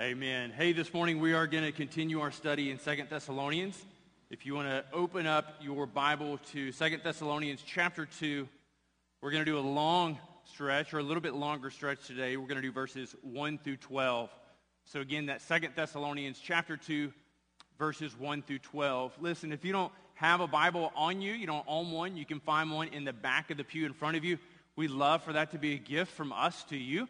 Amen. Hey, this morning we are going to continue our study in Second Thessalonians. If you want to open up your Bible to Second Thessalonians chapter 2, we're going to do a long stretch or a little bit longer stretch today. We're going to do verses 1 through 12. So again, that Second Thessalonians chapter 2, verses 1 through 12. Listen, if you don't have a Bible on you, you don't own one, you can find one in the back of the pew in front of you. We'd love for that to be a gift from us to you.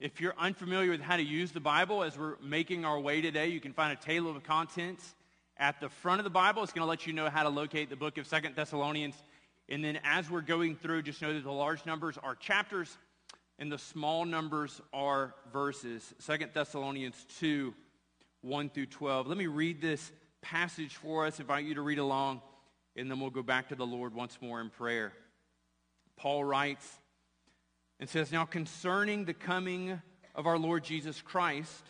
If you're unfamiliar with how to use the Bible as we're making our way today, you can find a table of contents at the front of the Bible. It's going to let you know how to locate the book of Second Thessalonians. And then as we're going through, just know that the large numbers are chapters and the small numbers are verses. Second Thessalonians 2, 1 through 12. Let me read this passage for us, invite you to read along, and then we'll go back to the Lord once more in prayer. Paul writes, and says, Now concerning the coming of our Lord Jesus Christ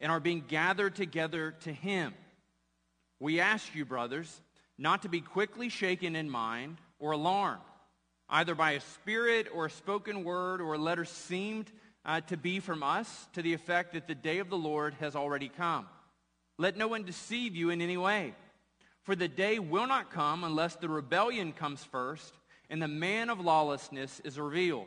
and our being gathered together to him, we ask you, brothers, not to be quickly shaken in mind or alarmed, either by a spirit or a spoken word or a letter seemed uh, to be from us to the effect that the day of the Lord has already come. Let no one deceive you in any way. For the day will not come unless the rebellion comes first and the man of lawlessness is revealed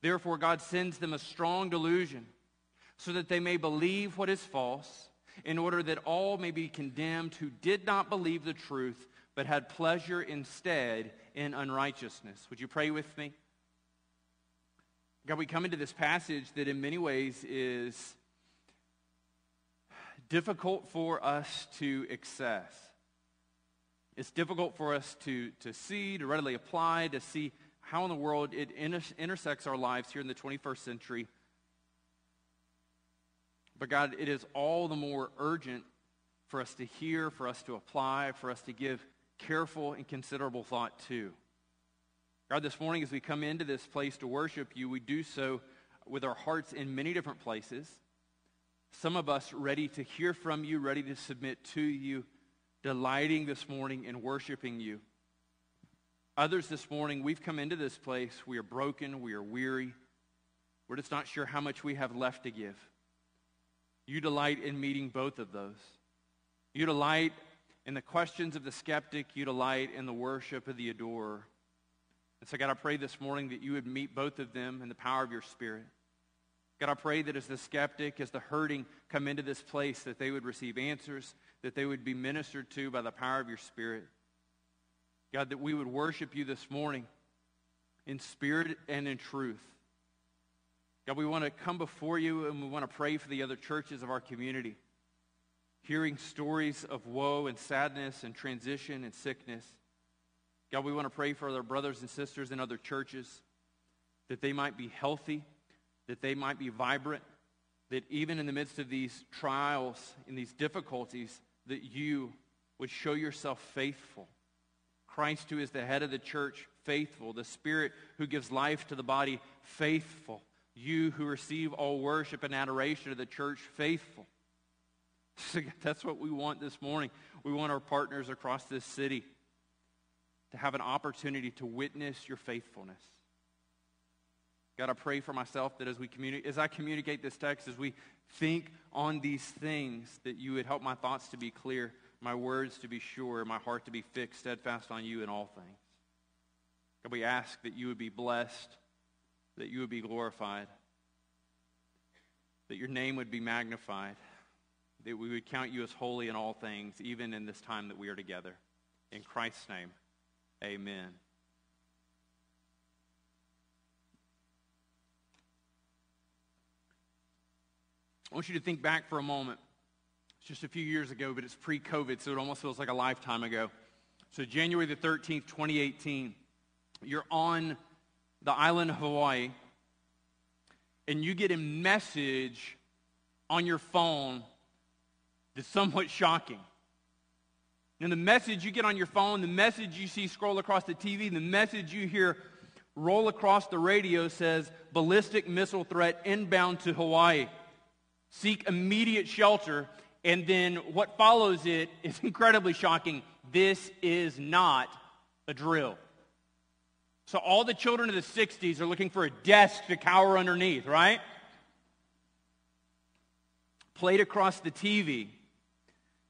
Therefore, God sends them a strong delusion so that they may believe what is false, in order that all may be condemned who did not believe the truth, but had pleasure instead in unrighteousness. Would you pray with me? God, we come into this passage that in many ways is difficult for us to access. It's difficult for us to, to see, to readily apply, to see how in the world it inter- intersects our lives here in the 21st century. But God, it is all the more urgent for us to hear, for us to apply, for us to give careful and considerable thought to. God, this morning as we come into this place to worship you, we do so with our hearts in many different places. Some of us ready to hear from you, ready to submit to you, delighting this morning in worshiping you. Others this morning, we've come into this place. We are broken. We are weary. We're just not sure how much we have left to give. You delight in meeting both of those. You delight in the questions of the skeptic. You delight in the worship of the adorer. And so, God, I pray this morning that you would meet both of them in the power of your Spirit. God, I pray that as the skeptic, as the hurting come into this place, that they would receive answers, that they would be ministered to by the power of your Spirit. God, that we would worship you this morning in spirit and in truth. God, we want to come before you and we want to pray for the other churches of our community. Hearing stories of woe and sadness and transition and sickness. God, we want to pray for our brothers and sisters in other churches that they might be healthy, that they might be vibrant, that even in the midst of these trials and these difficulties, that you would show yourself faithful Christ, who is the head of the church, faithful. The Spirit who gives life to the body, faithful. You who receive all worship and adoration of the church, faithful. So that's what we want this morning. We want our partners across this city to have an opportunity to witness your faithfulness. God, I pray for myself that as we communi- as I communicate this text, as we think on these things, that you would help my thoughts to be clear my words to be sure, my heart to be fixed, steadfast on you in all things. God, we ask that you would be blessed, that you would be glorified, that your name would be magnified, that we would count you as holy in all things, even in this time that we are together. In Christ's name, amen. I want you to think back for a moment. Just a few years ago, but it's pre-COVID, so it almost feels like a lifetime ago. So January the 13th, 2018, you're on the island of Hawaii, and you get a message on your phone that's somewhat shocking. And the message you get on your phone, the message you see scroll across the TV, the message you hear roll across the radio says ballistic missile threat inbound to Hawaii. Seek immediate shelter. And then what follows it is incredibly shocking. This is not a drill. So all the children of the 60s are looking for a desk to cower underneath, right? Played across the TV,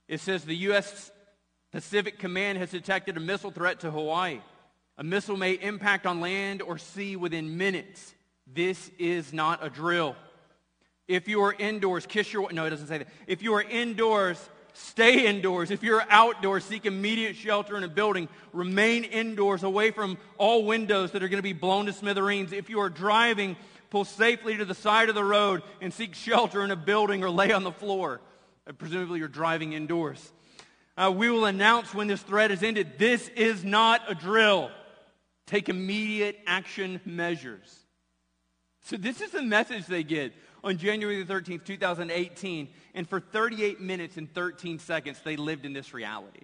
it says the U.S. Pacific Command has detected a missile threat to Hawaii. A missile may impact on land or sea within minutes. This is not a drill. If you are indoors, kiss your no, it doesn't say that. If you are indoors, stay indoors. If you're outdoors, seek immediate shelter in a building. Remain indoors, away from all windows that are going to be blown to smithereens. If you are driving, pull safely to the side of the road and seek shelter in a building or lay on the floor. Uh, presumably, you're driving indoors. Uh, we will announce when this threat is ended. This is not a drill. Take immediate action measures. So, this is the message they get on January the 13th, 2018. And for 38 minutes and 13 seconds, they lived in this reality.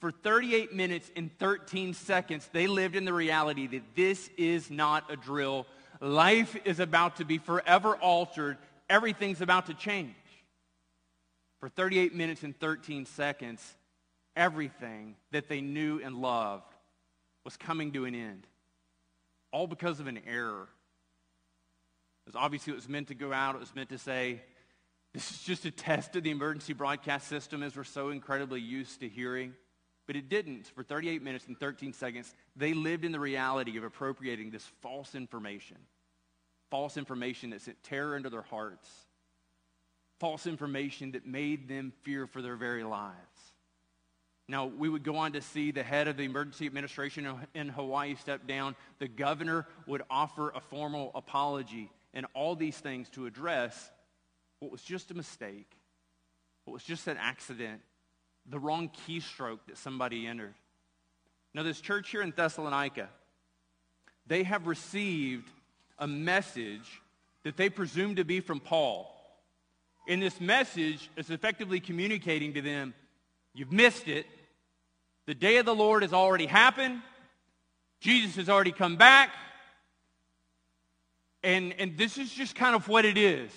For 38 minutes and 13 seconds, they lived in the reality that this is not a drill. Life is about to be forever altered. Everything's about to change. For 38 minutes and 13 seconds, everything that they knew and loved was coming to an end. All because of an error. Obviously it was meant to go out, it was meant to say, this is just a test of the emergency broadcast system as we're so incredibly used to hearing. But it didn't. For 38 minutes and 13 seconds, they lived in the reality of appropriating this false information. False information that sent terror into their hearts false information that made them fear for their very lives. Now, we would go on to see the head of the emergency administration in Hawaii step down. The governor would offer a formal apology and all these things to address what was just a mistake, what was just an accident, the wrong keystroke that somebody entered. Now, this church here in Thessalonica, they have received a message that they presume to be from Paul. In this message, it's effectively communicating to them, you've missed it. The day of the Lord has already happened. Jesus has already come back. And, and this is just kind of what it is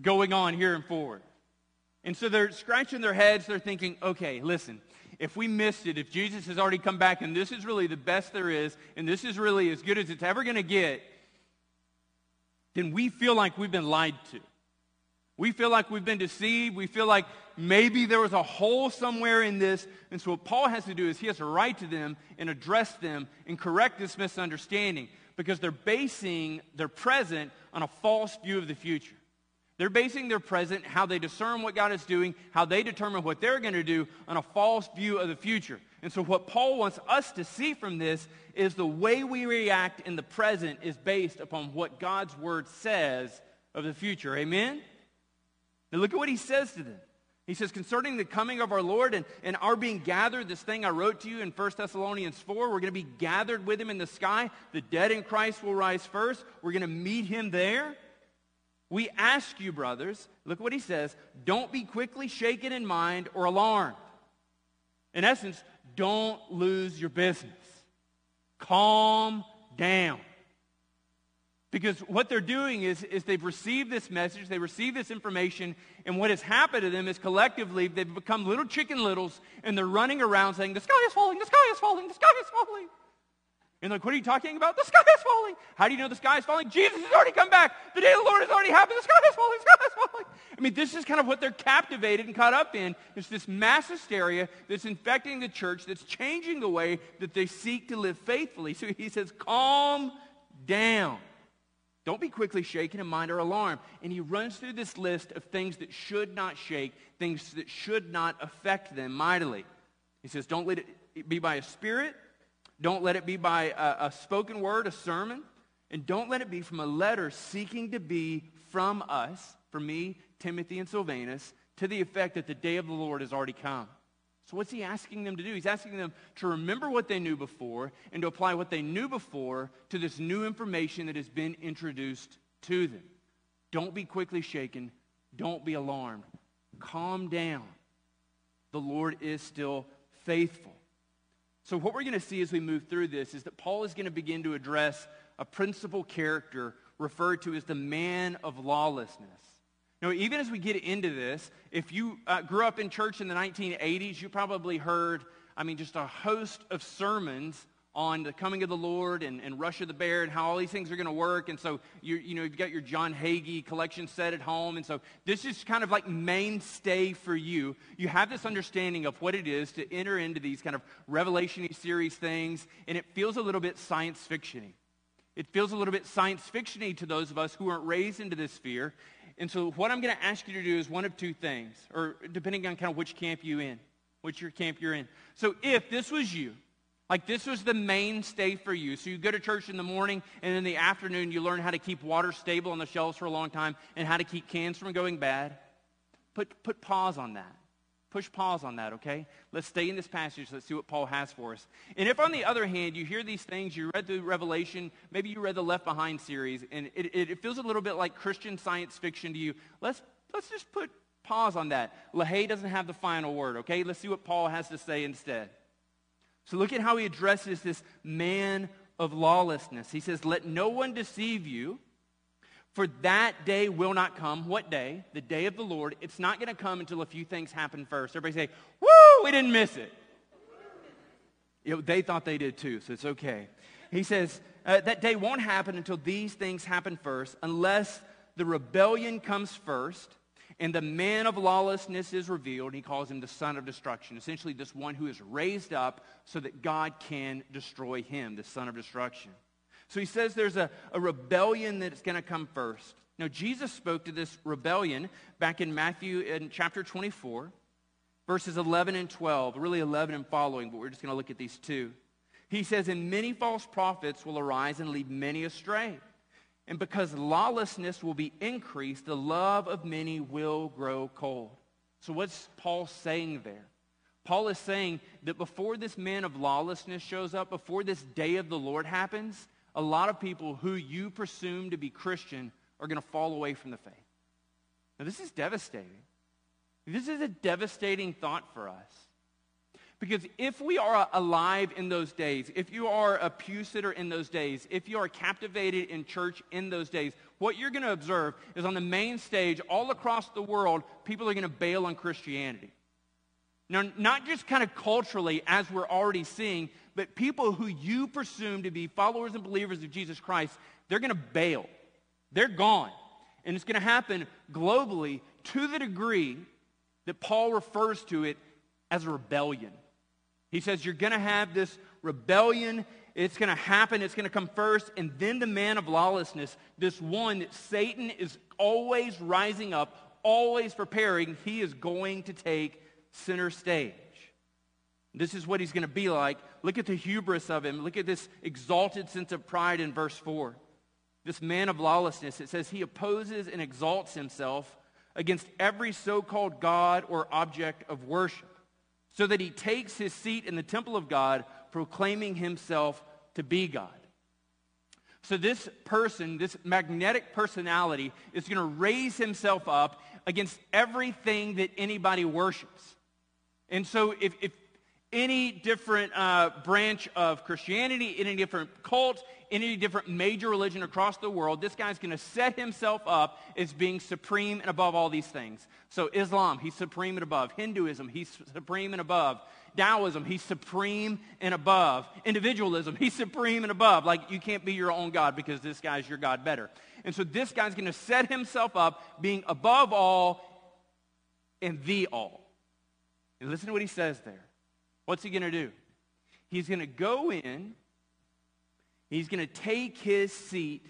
going on here and forward. And so they're scratching their heads. They're thinking, okay, listen, if we missed it, if Jesus has already come back and this is really the best there is, and this is really as good as it's ever going to get, then we feel like we've been lied to. We feel like we've been deceived. We feel like maybe there was a hole somewhere in this. And so, what Paul has to do is he has to write to them and address them and correct this misunderstanding because they're basing their present on a false view of the future. They're basing their present, how they discern what God is doing, how they determine what they're going to do, on a false view of the future. And so, what Paul wants us to see from this is the way we react in the present is based upon what God's word says of the future. Amen? Now look at what he says to them. He says, concerning the coming of our Lord and, and our being gathered, this thing I wrote to you in 1 Thessalonians 4, we're going to be gathered with him in the sky. The dead in Christ will rise first. We're going to meet him there. We ask you, brothers, look what he says, don't be quickly shaken in mind or alarmed. In essence, don't lose your business. Calm down. Because what they're doing is, is they've received this message, they receive this information, and what has happened to them is collectively they've become little chicken littles, and they're running around saying, The sky is falling, the sky is falling, the sky is falling. And like, what are you talking about? The sky is falling. How do you know the sky is falling? Jesus has already come back. The day of the Lord has already happened. The sky is falling, the sky is falling. I mean, this is kind of what they're captivated and caught up in. It's this mass hysteria that's infecting the church, that's changing the way that they seek to live faithfully. So he says, calm down. Don't be quickly shaken in mind or alarmed. And he runs through this list of things that should not shake, things that should not affect them mightily. He says, don't let it be by a spirit. Don't let it be by a, a spoken word, a sermon. And don't let it be from a letter seeking to be from us, from me, Timothy, and Silvanus, to the effect that the day of the Lord has already come. So, what's he asking them to do? He's asking them to remember what they knew before and to apply what they knew before to this new information that has been introduced to them. Don't be quickly shaken. Don't be alarmed. Calm down. The Lord is still faithful. So, what we're going to see as we move through this is that Paul is going to begin to address a principal character referred to as the man of lawlessness. Now, even as we get into this, if you uh, grew up in church in the 1980s, you probably heard, I mean, just a host of sermons on the coming of the Lord and, and Rush of the Bear and how all these things are going to work. And so, you, you know, you've got your John Hagee collection set at home. And so this is kind of like mainstay for you. You have this understanding of what it is to enter into these kind of revelation series things. And it feels a little bit science fiction It feels a little bit science fiction to those of us who aren't raised into this sphere. And so what I'm going to ask you to do is one of two things, or depending on kind of which camp you in, which your camp you're in. So if this was you, like this was the mainstay for you. So you go to church in the morning and in the afternoon you learn how to keep water stable on the shelves for a long time and how to keep cans from going bad. Put, put pause on that. Push pause on that, okay? Let's stay in this passage. Let's see what Paul has for us. And if, on the other hand, you hear these things, you read the Revelation, maybe you read the Left Behind series, and it, it, it feels a little bit like Christian science fiction to you, let's, let's just put pause on that. LaHaye doesn't have the final word, okay? Let's see what Paul has to say instead. So look at how he addresses this man of lawlessness. He says, Let no one deceive you, for that day will not come. What day? The day of the Lord. It's not going to come until a few things happen first. Everybody say, Woo, we didn't miss it. You know, they thought they did too, so it's okay. He says, uh, That day won't happen until these things happen first, unless the rebellion comes first and the man of lawlessness is revealed. And he calls him the son of destruction. Essentially, this one who is raised up so that God can destroy him, the son of destruction. So he says there's a, a rebellion that's going to come first. Now, Jesus spoke to this rebellion back in Matthew in chapter 24, verses 11 and 12, really 11 and following, but we're just going to look at these two. He says, And many false prophets will arise and lead many astray. And because lawlessness will be increased, the love of many will grow cold. So, what's Paul saying there? Paul is saying that before this man of lawlessness shows up, before this day of the Lord happens, a lot of people who you presume to be Christian are going to fall away from the faith. Now, this is devastating. This is a devastating thought for us. Because if we are alive in those days, if you are a pew sitter in those days, if you are captivated in church in those days, what you're going to observe is on the main stage, all across the world, people are going to bail on Christianity. Now, not just kind of culturally, as we're already seeing, but people who you presume to be followers and believers of Jesus Christ, they're going to bail. They're gone. And it's going to happen globally to the degree that Paul refers to it as a rebellion. He says, You're going to have this rebellion. It's going to happen. It's going to come first. And then the man of lawlessness, this one that Satan is always rising up, always preparing, he is going to take center stage. This is what he's going to be like. Look at the hubris of him. Look at this exalted sense of pride in verse 4. This man of lawlessness, it says he opposes and exalts himself against every so called God or object of worship so that he takes his seat in the temple of God, proclaiming himself to be God. So, this person, this magnetic personality, is going to raise himself up against everything that anybody worships. And so, if, if any different uh, branch of Christianity, any different cult, any different major religion across the world, this guy's going to set himself up as being supreme and above all these things. So Islam, he's supreme and above. Hinduism, he's supreme and above. Taoism, he's supreme and above. Individualism, he's supreme and above. Like you can't be your own God because this guy's your God better. And so this guy's going to set himself up being above all and the all. And listen to what he says there. What's he going to do? He's going to go in He's going to take his seat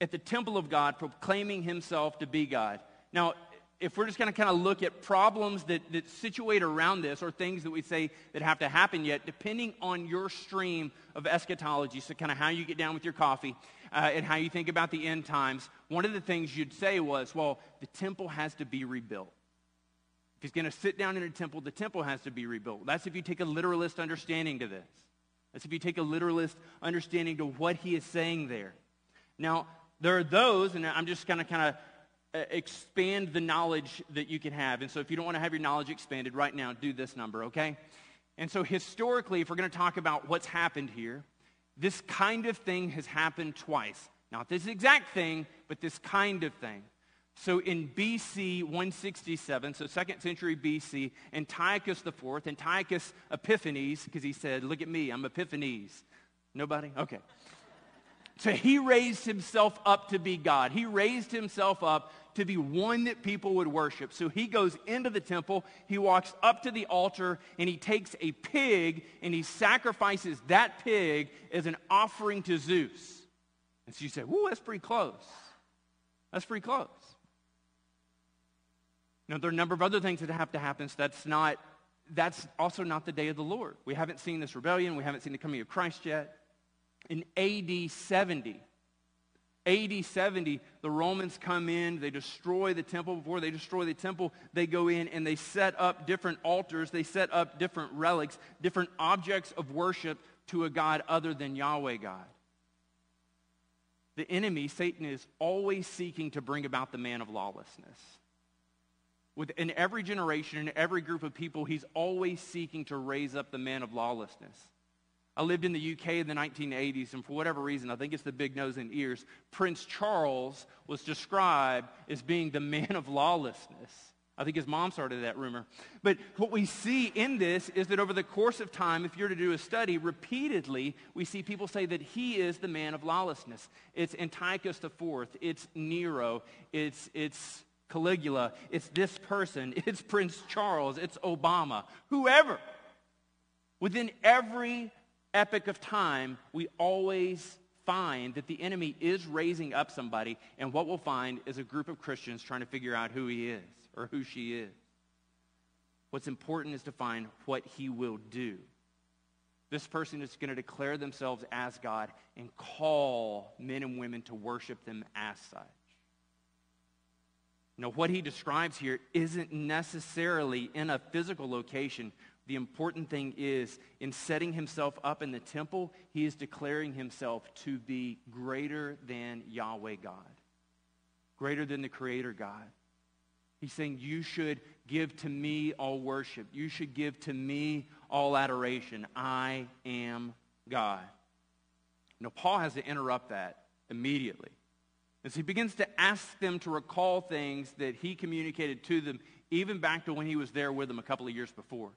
at the temple of God, proclaiming himself to be God. Now, if we're just going to kind of look at problems that, that situate around this or things that we say that have to happen yet, depending on your stream of eschatology, so kind of how you get down with your coffee uh, and how you think about the end times, one of the things you'd say was, well, the temple has to be rebuilt. He's going to sit down in a temple, the temple has to be rebuilt. That's if you take a literalist understanding to this. That's if you take a literalist understanding to what he is saying there. Now, there are those, and I'm just going to kind of uh, expand the knowledge that you can have. And so if you don't want to have your knowledge expanded right now, do this number, okay? And so historically, if we're going to talk about what's happened here, this kind of thing has happened twice. Not this exact thing, but this kind of thing. So in BC 167, so second century BC, Antiochus IV, Antiochus Epiphanes, because he said, look at me, I'm Epiphanes. Nobody? Okay. So he raised himself up to be God. He raised himself up to be one that people would worship. So he goes into the temple, he walks up to the altar, and he takes a pig and he sacrifices that pig as an offering to Zeus. And so you say, Whoa, that's pretty close. That's pretty close. Now, there are a number of other things that have to happen, so that's not that's also not the day of the Lord. We haven't seen this rebellion. We haven't seen the coming of Christ yet in AD 70. AD 70, the Romans come in, they destroy the temple. Before they destroy the temple, they go in and they set up different altars, they set up different relics, different objects of worship to a God other than Yahweh God. The enemy, Satan, is always seeking to bring about the man of lawlessness. Within every generation, in every group of people, he's always seeking to raise up the man of lawlessness. I lived in the UK in the 1980s, and for whatever reason, I think it's the big nose and ears, Prince Charles was described as being the man of lawlessness. I think his mom started that rumor. But what we see in this is that over the course of time, if you're to do a study, repeatedly we see people say that he is the man of lawlessness. It's Antiochus IV, it's Nero, it's, it's Caligula, it's this person, it's Prince Charles, it's Obama, whoever. Within every epic of time, we always find that the enemy is raising up somebody, and what we'll find is a group of Christians trying to figure out who he is or who she is. What's important is to find what he will do. This person is going to declare themselves as God and call men and women to worship them as such. Now, what he describes here isn't necessarily in a physical location, the important thing is, in setting himself up in the temple, he is declaring himself to be greater than Yahweh God, greater than the Creator God. He's saying, You should give to me all worship. You should give to me all adoration. I am God. Now, Paul has to interrupt that immediately. As he begins to ask them to recall things that he communicated to them even back to when he was there with them a couple of years before.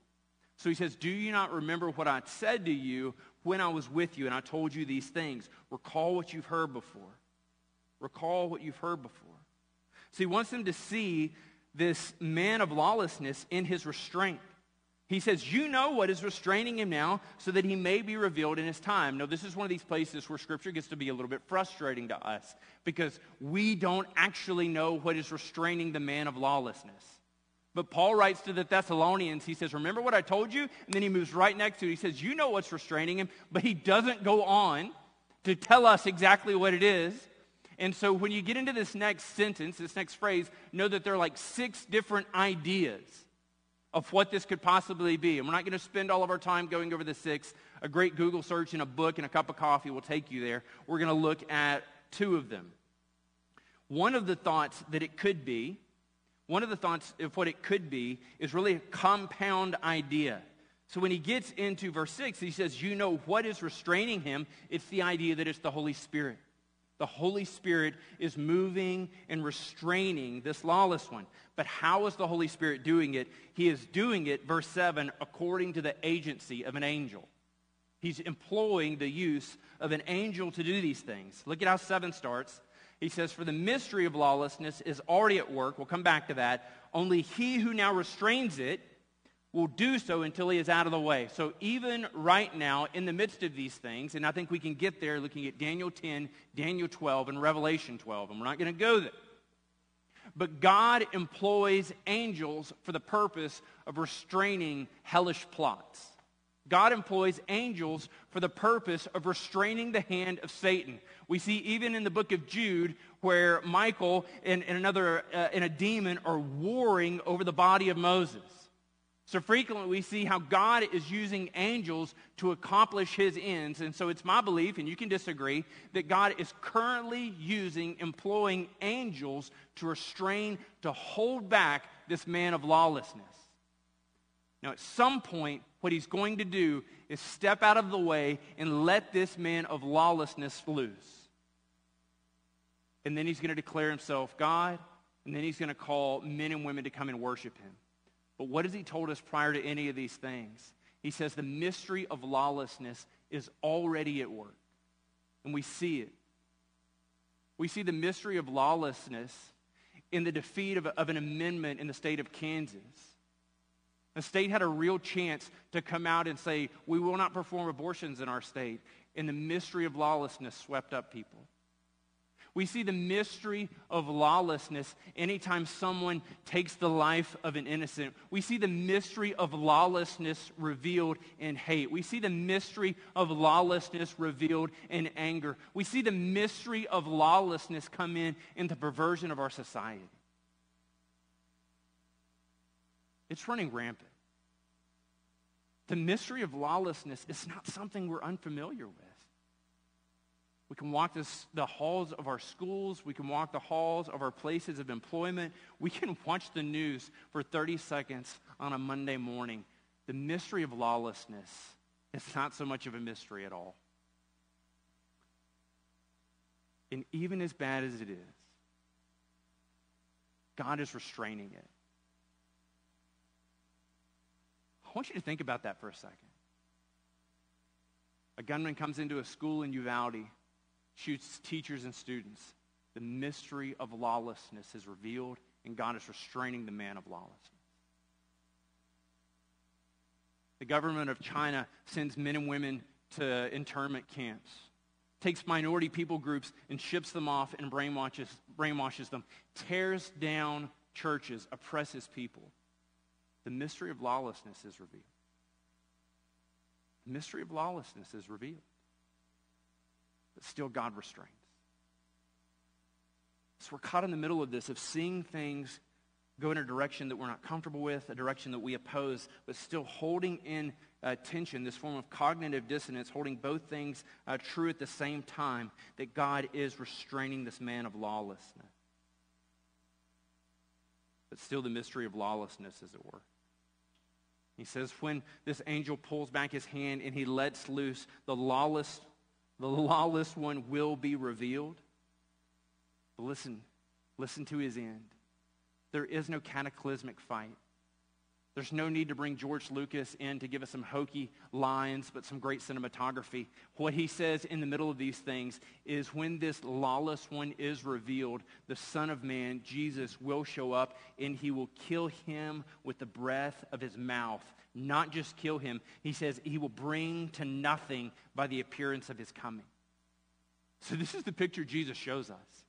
So he says, Do you not remember what I said to you when I was with you and I told you these things? Recall what you've heard before. Recall what you've heard before. So he wants them to see this man of lawlessness in his restraint. He says, You know what is restraining him now so that he may be revealed in his time. Now, this is one of these places where Scripture gets to be a little bit frustrating to us because we don't actually know what is restraining the man of lawlessness. But Paul writes to the Thessalonians, he says, Remember what I told you? And then he moves right next to it. He says, You know what's restraining him, but he doesn't go on to tell us exactly what it is. And so when you get into this next sentence, this next phrase, know that there are like six different ideas of what this could possibly be. And we're not going to spend all of our time going over the six. A great Google search and a book and a cup of coffee will take you there. We're going to look at two of them. One of the thoughts that it could be one of the thoughts of what it could be is really a compound idea. So when he gets into verse 6, he says, You know what is restraining him? It's the idea that it's the Holy Spirit. The Holy Spirit is moving and restraining this lawless one. But how is the Holy Spirit doing it? He is doing it, verse 7, according to the agency of an angel. He's employing the use of an angel to do these things. Look at how 7 starts. He says, For the mystery of lawlessness is already at work. We'll come back to that. Only he who now restrains it will do so until he is out of the way. So even right now, in the midst of these things, and I think we can get there looking at Daniel 10, Daniel 12, and Revelation 12, and we're not going to go there. but God employs angels for the purpose of restraining hellish plots. God employs angels for the purpose of restraining the hand of Satan. We see even in the book of Jude where Michael and, and another uh, and a demon are warring over the body of Moses. So frequently we see how God is using angels to accomplish his ends. And so it's my belief, and you can disagree, that God is currently using, employing angels to restrain, to hold back this man of lawlessness. Now, at some point, what he's going to do is step out of the way and let this man of lawlessness loose. And then he's going to declare himself God, and then he's going to call men and women to come and worship him. But what has he told us prior to any of these things? He says the mystery of lawlessness is already at work. And we see it. We see the mystery of lawlessness in the defeat of, of an amendment in the state of Kansas. The state had a real chance to come out and say, we will not perform abortions in our state. And the mystery of lawlessness swept up people. We see the mystery of lawlessness anytime someone takes the life of an innocent. We see the mystery of lawlessness revealed in hate. We see the mystery of lawlessness revealed in anger. We see the mystery of lawlessness come in in the perversion of our society. It's running rampant. The mystery of lawlessness is not something we're unfamiliar with. We can walk this, the halls of our schools. We can walk the halls of our places of employment. We can watch the news for 30 seconds on a Monday morning. The mystery of lawlessness is not so much of a mystery at all. And even as bad as it is, God is restraining it. I want you to think about that for a second. A gunman comes into a school in Uvalde teachers and students. The mystery of lawlessness is revealed, and God is restraining the man of lawlessness. The government of China sends men and women to internment camps, takes minority people groups and ships them off and brainwashes, brainwashes them, tears down churches, oppresses people. The mystery of lawlessness is revealed. The mystery of lawlessness is revealed still God restrains. So we're caught in the middle of this, of seeing things go in a direction that we're not comfortable with, a direction that we oppose, but still holding in uh, tension, this form of cognitive dissonance, holding both things uh, true at the same time, that God is restraining this man of lawlessness. But still the mystery of lawlessness, as it were. He says, when this angel pulls back his hand and he lets loose the lawless the lawless one will be revealed. But listen, listen to his end. There is no cataclysmic fight. There's no need to bring George Lucas in to give us some hokey lines, but some great cinematography. What he says in the middle of these things is when this lawless one is revealed, the Son of Man, Jesus, will show up and he will kill him with the breath of his mouth not just kill him. He says he will bring to nothing by the appearance of his coming. So this is the picture Jesus shows us.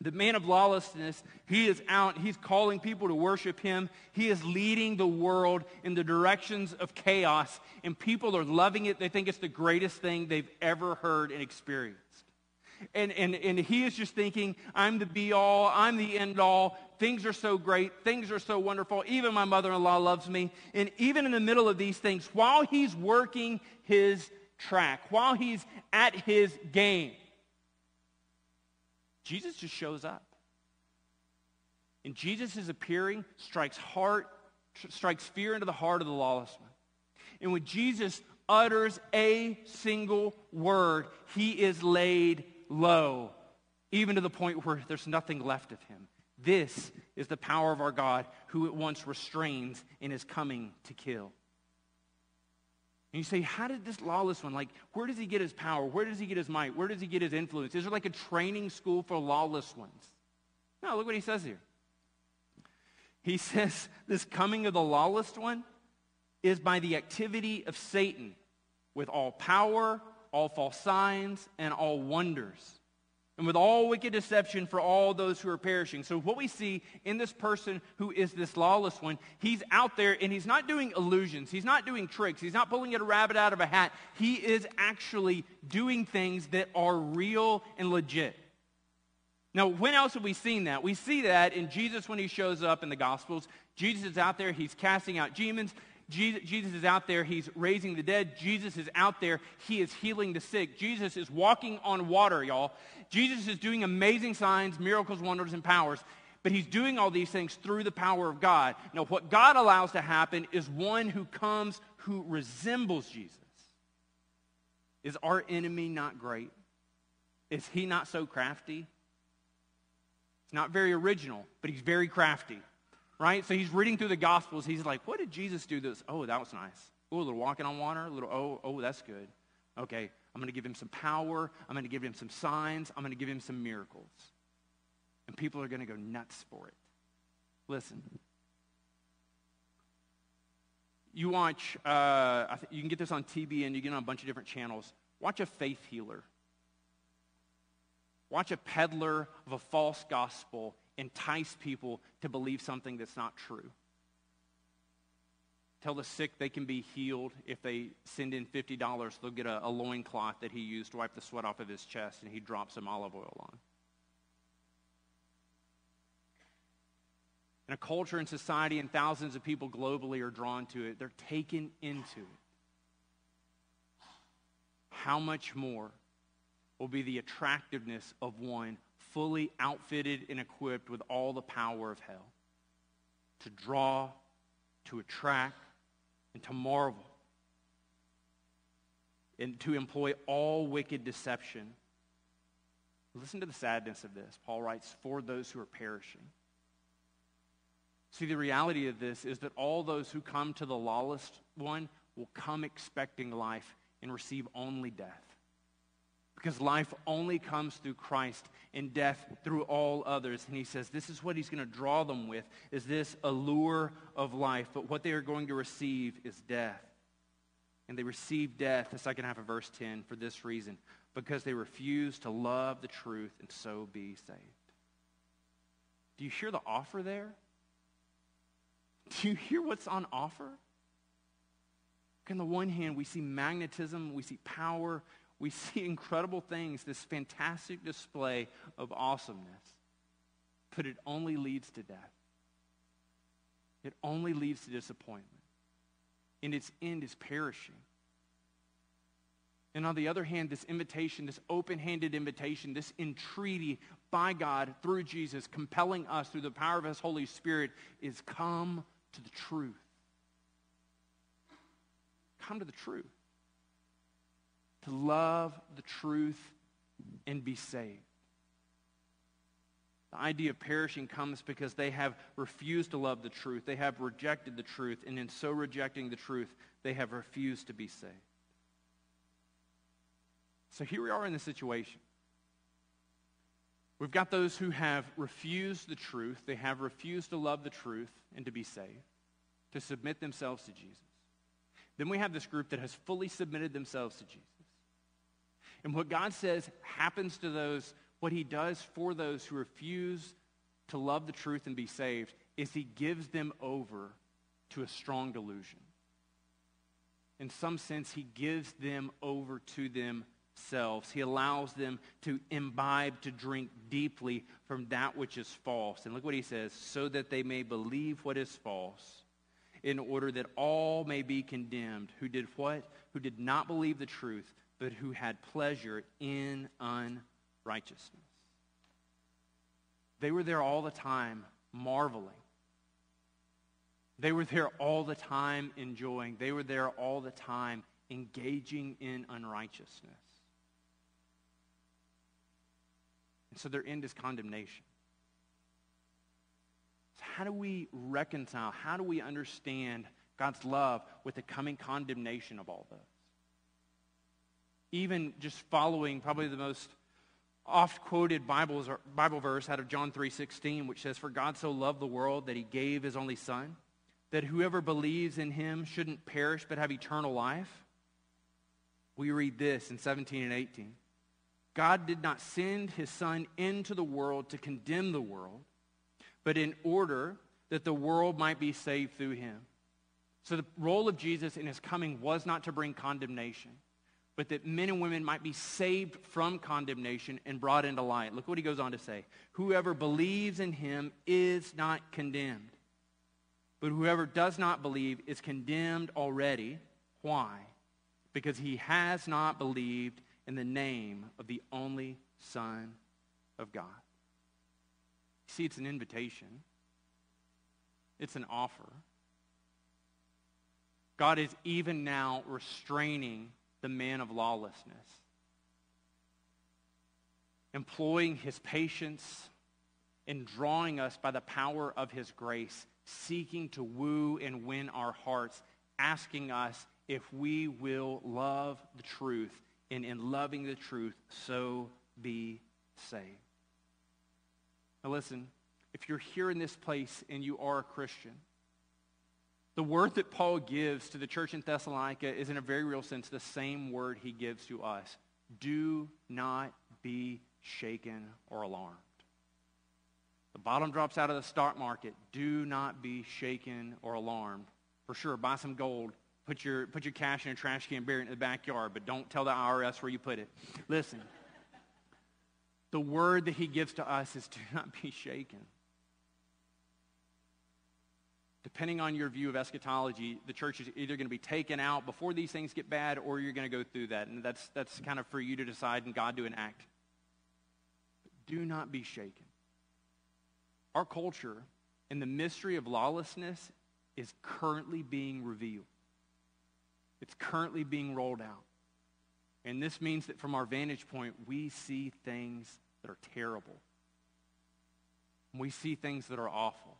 The man of lawlessness, he is out. He's calling people to worship him. He is leading the world in the directions of chaos, and people are loving it. They think it's the greatest thing they've ever heard and experienced. And, and, and he is just thinking, I'm the be all, I'm the end all. Things are so great. Things are so wonderful. Even my mother in law loves me. And even in the middle of these things, while he's working his track, while he's at his game, Jesus just shows up. And Jesus' appearing strikes heart, strikes fear into the heart of the lawless one. And when Jesus utters a single word, he is laid low, even to the point where there's nothing left of him. This is the power of our God who at once restrains and is coming to kill. And you say, how did this lawless one, like, where does he get his power? Where does he get his might? Where does he get his influence? Is there like a training school for lawless ones? No, look what he says here. He says this coming of the lawless one is by the activity of Satan with all power all false signs, and all wonders. And with all wicked deception for all those who are perishing. So what we see in this person who is this lawless one, he's out there and he's not doing illusions. He's not doing tricks. He's not pulling a rabbit out of a hat. He is actually doing things that are real and legit. Now, when else have we seen that? We see that in Jesus when he shows up in the Gospels. Jesus is out there. He's casting out demons. Jesus is out there. He's raising the dead. Jesus is out there. He is healing the sick. Jesus is walking on water, y'all. Jesus is doing amazing signs, miracles, wonders, and powers. But he's doing all these things through the power of God. Now, what God allows to happen is one who comes who resembles Jesus. Is our enemy not great? Is he not so crafty? It's not very original, but he's very crafty right? So he's reading through the Gospels. He's like, what did Jesus do this? Oh, that was nice. Oh, a little walking on water. A little, oh, oh, that's good. Okay, I'm going to give him some power. I'm going to give him some signs. I'm going to give him some miracles. And people are going to go nuts for it. Listen. You watch, uh, you can get this on TV and you get on a bunch of different channels. Watch a faith healer. Watch a peddler of a false gospel entice people to believe something that's not true. Tell the sick they can be healed if they send in $50. They'll get a, a loincloth that he used to wipe the sweat off of his chest, and he drops some olive oil on. In a culture and society, and thousands of people globally are drawn to it, they're taken into it. How much more will be the attractiveness of one fully outfitted and equipped with all the power of hell to draw, to attract, and to marvel, and to employ all wicked deception. Listen to the sadness of this. Paul writes, for those who are perishing. See, the reality of this is that all those who come to the lawless one will come expecting life and receive only death because life only comes through Christ and death through all others. And he says this is what he's going to draw them with, is this allure of life. But what they are going to receive is death. And they receive death, the second half of verse 10, for this reason, because they refuse to love the truth and so be saved. Do you hear the offer there? Do you hear what's on offer? On the one hand, we see magnetism, we see power, we see incredible things, this fantastic display of awesomeness, but it only leads to death. It only leads to disappointment. And its end is perishing. And on the other hand, this invitation, this open handed invitation, this entreaty by God through Jesus, compelling us through the power of His Holy Spirit, is come to the truth. Come to the truth to love the truth and be saved. The idea of perishing comes because they have refused to love the truth. They have rejected the truth, and in so rejecting the truth, they have refused to be saved. So here we are in the situation. We've got those who have refused the truth. They have refused to love the truth and to be saved, to submit themselves to Jesus. Then we have this group that has fully submitted themselves to Jesus. And what God says happens to those, what he does for those who refuse to love the truth and be saved, is he gives them over to a strong delusion. In some sense, he gives them over to themselves. He allows them to imbibe, to drink deeply from that which is false. And look what he says, so that they may believe what is false, in order that all may be condemned who did what? Who did not believe the truth, but who had pleasure in unrighteousness. They were there all the time, marveling. They were there all the time, enjoying. They were there all the time, engaging in unrighteousness. And so their end is condemnation. So how do we reconcile? How do we understand God's love with the coming condemnation of all those? Even just following probably the most oft quoted Bible verse out of John 3:16 which says for God so loved the world that he gave his only son that whoever believes in him shouldn't perish but have eternal life. We read this in 17 and 18. God did not send his son into the world to condemn the world, but in order that the world might be saved through him. So the role of Jesus in his coming was not to bring condemnation, but that men and women might be saved from condemnation and brought into light. Look what he goes on to say. Whoever believes in him is not condemned. But whoever does not believe is condemned already. Why? Because he has not believed in the name of the only Son of God. See, it's an invitation. It's an offer. God is even now restraining the man of lawlessness, employing his patience and drawing us by the power of his grace, seeking to woo and win our hearts, asking us if we will love the truth, and in loving the truth, so be saved. Now listen, if you're here in this place and you are a Christian, the word that Paul gives to the church in Thessalonica is in a very real sense the same word he gives to us. Do not be shaken or alarmed. The bottom drops out of the stock market. Do not be shaken or alarmed. For sure, buy some gold. Put your, put your cash in a trash can, bury it in the backyard, but don't tell the IRS where you put it. Listen, the word that he gives to us is do not be shaken depending on your view of eschatology, the church is either going to be taken out before these things get bad or you're going to go through that. And that's, that's kind of for you to decide and God to enact. But do not be shaken. Our culture and the mystery of lawlessness is currently being revealed. It's currently being rolled out. And this means that from our vantage point, we see things that are terrible. We see things that are awful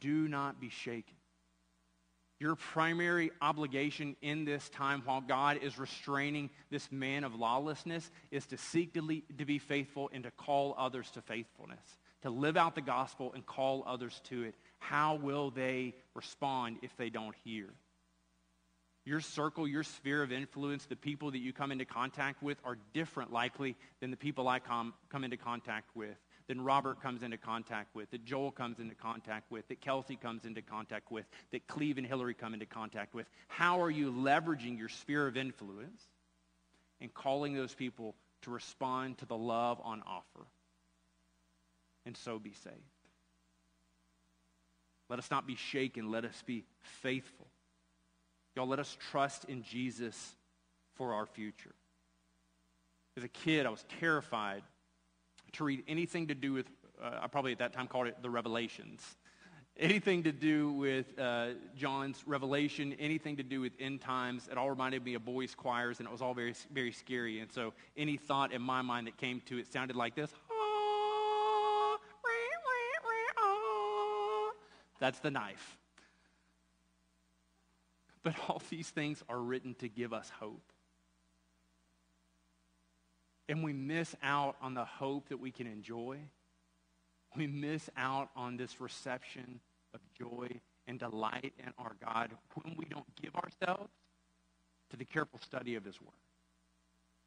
do not be shaken. Your primary obligation in this time while God is restraining this man of lawlessness is to seek to, to be faithful and to call others to faithfulness, to live out the gospel and call others to it. How will they respond if they don't hear? Your circle, your sphere of influence, the people that you come into contact with are different likely than the people I come, come into contact with that Robert comes into contact with, that Joel comes into contact with, that Kelsey comes into contact with, that Cleve and Hillary come into contact with. How are you leveraging your sphere of influence and calling those people to respond to the love on offer and so be saved? Let us not be shaken. Let us be faithful. Y'all, let us trust in Jesus for our future. As a kid, I was terrified to read anything to do with, uh, I probably at that time called it the Revelations. Anything to do with uh, John's revelation, anything to do with end times, it all reminded me of boys' choirs, and it was all very, very scary. And so any thought in my mind that came to it sounded like this. That's the knife. But all these things are written to give us hope. And we miss out on the hope that we can enjoy. We miss out on this reception of joy and delight in our God when we don't give ourselves to the careful study of his word.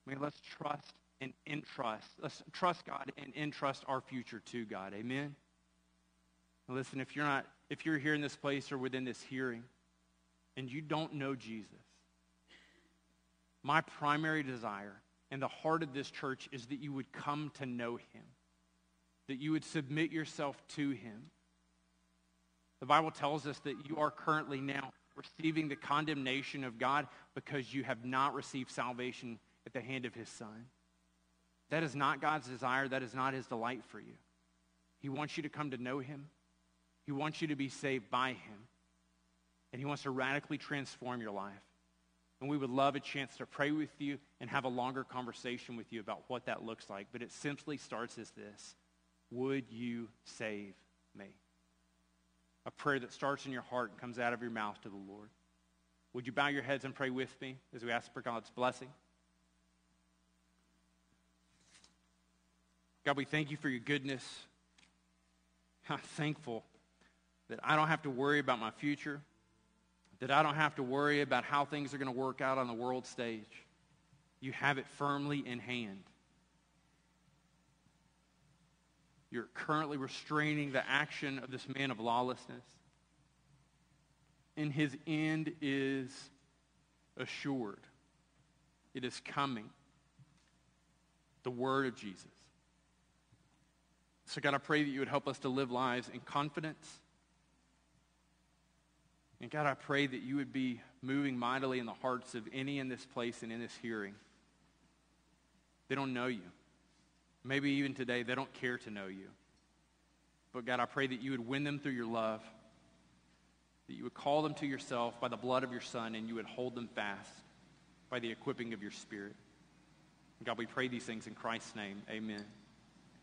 I mean, let's trust and entrust. Let's trust God and entrust our future to God. Amen? Now listen, if you're not, if you're here in this place or within this hearing and you don't know Jesus, my primary desire and the heart of this church is that you would come to know him, that you would submit yourself to him. The Bible tells us that you are currently now receiving the condemnation of God because you have not received salvation at the hand of his son. That is not God's desire. That is not his delight for you. He wants you to come to know him. He wants you to be saved by him. And he wants to radically transform your life. And we would love a chance to pray with you and have a longer conversation with you about what that looks like. But it simply starts as this Would you save me? A prayer that starts in your heart and comes out of your mouth to the Lord. Would you bow your heads and pray with me as we ask for God's blessing? God, we thank you for your goodness. I'm thankful that I don't have to worry about my future that I don't have to worry about how things are going to work out on the world stage. You have it firmly in hand. You're currently restraining the action of this man of lawlessness. And his end is assured. It is coming. The word of Jesus. So, God, I pray that you would help us to live lives in confidence. And God, I pray that you would be moving mightily in the hearts of any in this place and in this hearing. They don't know you. Maybe even today, they don't care to know you. But God, I pray that you would win them through your love, that you would call them to yourself by the blood of your Son, and you would hold them fast by the equipping of your Spirit. God, we pray these things in Christ's name. Amen.